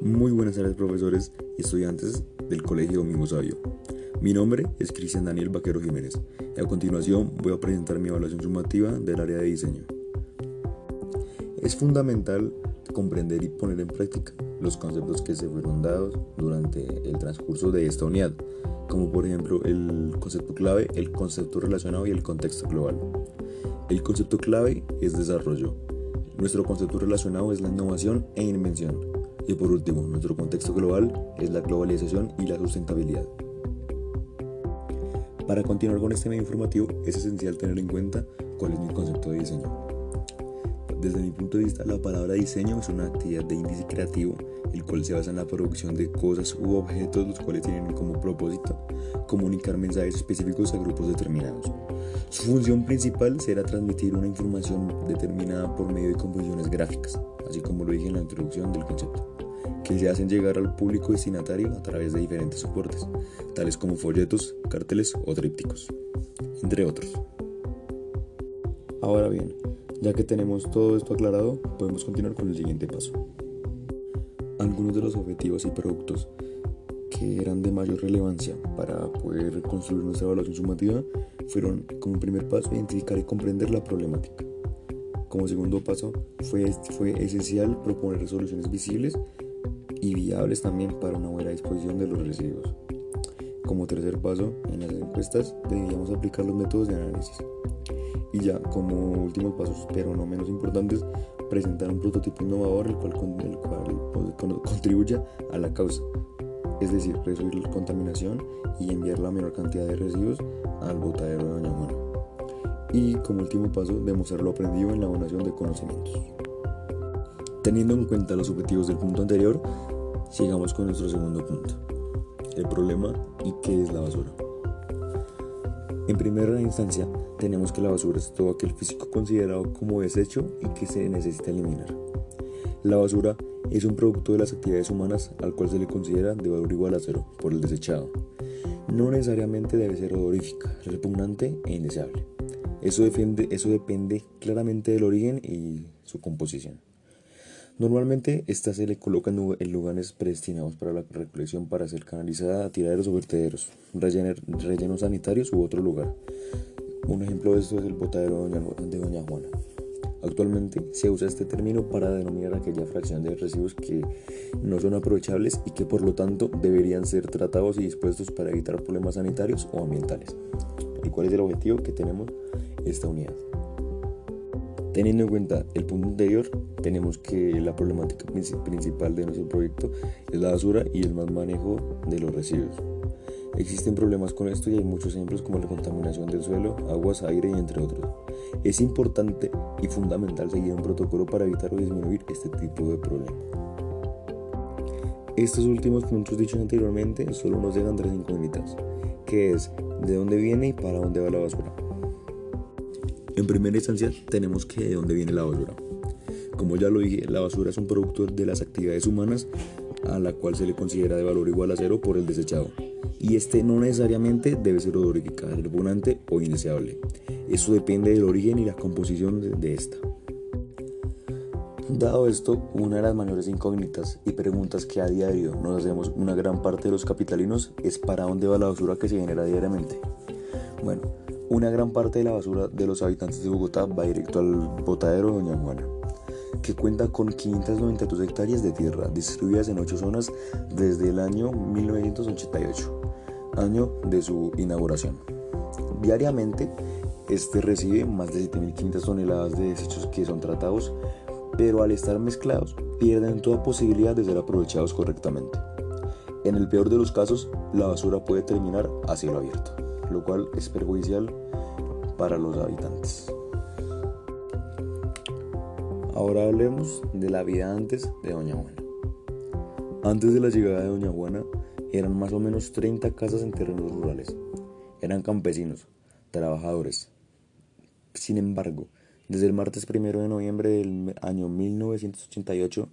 Muy buenas tardes profesores y estudiantes del Colegio Domingo Sabio. Mi nombre es Cristian Daniel Vaquero Jiménez y a continuación voy a presentar mi evaluación sumativa del área de diseño. Es fundamental comprender y poner en práctica los conceptos que se fueron dados durante el transcurso de esta unidad, como por ejemplo el concepto clave, el concepto relacionado y el contexto global. El concepto clave es desarrollo. Nuestro concepto relacionado es la innovación e invención. Y por último, nuestro contexto global es la globalización y la sustentabilidad. Para continuar con este medio informativo es esencial tener en cuenta cuál es mi concepto de diseño. Desde mi punto de vista, la palabra diseño es una actividad de índice creativo, el cual se basa en la producción de cosas u objetos los cuales tienen como propósito comunicar mensajes específicos a grupos determinados. Su función principal será transmitir una información determinada por medio de composiciones gráficas, así como lo dije en la introducción del concepto, que se hacen llegar al público destinatario a través de diferentes soportes, tales como folletos, carteles o trípticos, entre otros. Ahora bien, ya que tenemos todo esto aclarado, podemos continuar con el siguiente paso. Algunos de los objetivos y productos que eran de mayor relevancia para poder construir nuestra evaluación sumativa fueron como primer paso identificar y comprender la problemática. Como segundo paso fue, fue esencial proponer soluciones visibles y viables también para una buena disposición de los residuos. Como tercer paso, en las encuestas debíamos aplicar los métodos de análisis. Y ya como últimos pasos, pero no menos importantes, presentar un prototipo innovador el cual, el cual contribuya a la causa, es decir, reducir la contaminación y enviar la menor cantidad de residuos al botadero de Doña Juana. Y como último paso, demostrar lo aprendido en la donación de conocimientos. Teniendo en cuenta los objetivos del punto anterior, sigamos con nuestro segundo punto, el problema y qué es la basura. En primera instancia, tenemos que la basura es todo aquel físico considerado como desecho y que se necesita eliminar. La basura es un producto de las actividades humanas al cual se le considera de valor igual a cero por el desechado. No necesariamente debe ser odorífica, repugnante e indeseable. Eso, eso depende claramente del origen y su composición. Normalmente esta se le coloca en lugares predestinados para la recolección para ser canalizada a tiraderos o vertederos, rellenos sanitarios u otro lugar. Un ejemplo de esto es el botadero de Doña Juana. Actualmente se usa este término para denominar aquella fracción de residuos que no son aprovechables y que por lo tanto deberían ser tratados y dispuestos para evitar problemas sanitarios o ambientales. ¿Y cuál es el objetivo que tenemos esta unidad? Teniendo en cuenta el punto anterior, tenemos que la problemática principal de nuestro proyecto es la basura y el mal manejo de los residuos. Existen problemas con esto y hay muchos ejemplos como la contaminación del suelo, aguas, aire y entre otros. Es importante y fundamental seguir un protocolo para evitar o disminuir este tipo de problemas. Estos últimos puntos dichos anteriormente solo nos dejan tres incógnitas, que es de dónde viene y para dónde va la basura. En primera instancia tenemos que de dónde viene la basura. Como ya lo dije, la basura es un producto de las actividades humanas a la cual se le considera de valor igual a cero por el desechado y este no necesariamente debe ser odorífica, repugnante o indeseable. Eso depende del origen y la composición de, de esta. Dado esto, una de las mayores incógnitas y preguntas que a diario nos hacemos una gran parte de los capitalinos es para dónde va la basura que se genera diariamente. Bueno, una gran parte de la basura de los habitantes de Bogotá va directo al botadero de Doña Juana, que cuenta con 592 hectáreas de tierra distribuidas en 8 zonas desde el año 1988 año de su inauguración. Diariamente, este recibe más de 7.500 toneladas de desechos que son tratados, pero al estar mezclados pierden toda posibilidad de ser aprovechados correctamente. En el peor de los casos, la basura puede terminar a cielo abierto, lo cual es perjudicial para los habitantes. Ahora hablemos de la vida antes de Doña Juana. Antes de la llegada de Doña Juana, eran más o menos 30 casas en terrenos rurales. Eran campesinos, trabajadores. Sin embargo, desde el martes 1 de noviembre del año 1988,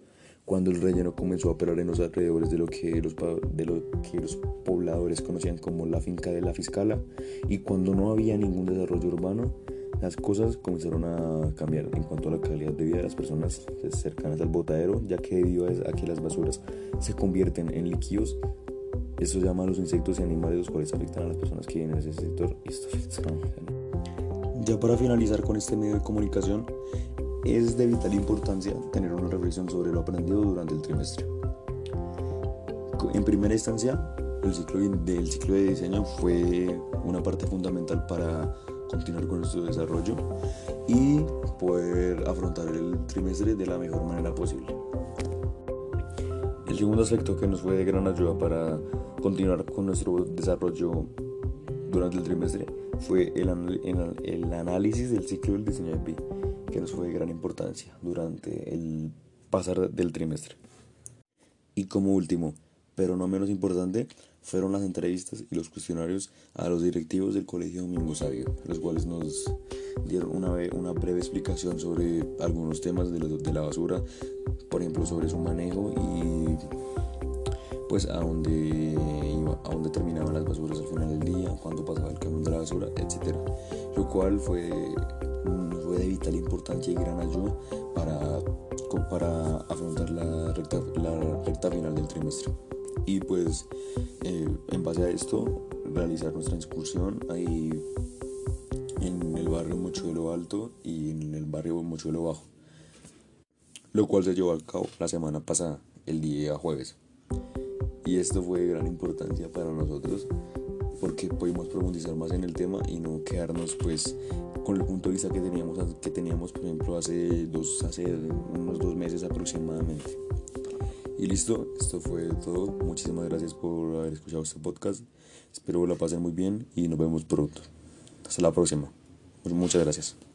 cuando el relleno comenzó a operar en los alrededores de lo que los, de lo que los pobladores conocían como la finca de la Fiscala, y cuando no había ningún desarrollo urbano, las cosas comenzaron a cambiar en cuanto a la calidad de vida de las personas cercanas al botadero, ya que debido a que las basuras se convierten en líquidos, eso llama a los insectos y animales los cuales afectan a las personas que viven en ese sector. Ya para finalizar con este medio de comunicación, es de vital importancia tener una reflexión sobre lo aprendido durante el trimestre. En primera instancia, el ciclo de diseño fue una parte fundamental para continuar con nuestro desarrollo y poder afrontar el trimestre de la mejor manera posible. El segundo aspecto que nos fue de gran ayuda para continuar con nuestro desarrollo durante el trimestre fue el, análisis del ciclo del diseño de PI, que nos fue de gran importancia durante el pasar del trimestre. Y como último, pero no menos importante, fueron las entrevistas y los cuestionarios a los directivos del Colegio Domingo Sabio, los cuales nos dieron una, una breve explicación sobre algunos temas de la, de la basura, por ejemplo sobre su manejo y pues a dónde, a dónde terminaban las basuras al final del día, cuándo pasaba el camión de la basura, etc. Lo cual fue, fue de vital importancia y gran ayuda para, para afrontar la recta, la recta final del trimestre y pues eh, en base a esto realizar nuestra excursión ahí en el barrio Mochuelo Alto y en el barrio Mochuelo Bajo, lo cual se llevó a cabo la semana pasada, el día jueves. Y esto fue de gran importancia para nosotros porque pudimos profundizar más en el tema y no quedarnos pues con el punto de vista que teníamos, que teníamos por ejemplo hace, dos, hace unos dos meses aproximadamente. Y listo, esto fue todo. Muchísimas gracias por haber escuchado este podcast. Espero que lo pasen muy bien y nos vemos pronto. Hasta la próxima. Muchas gracias.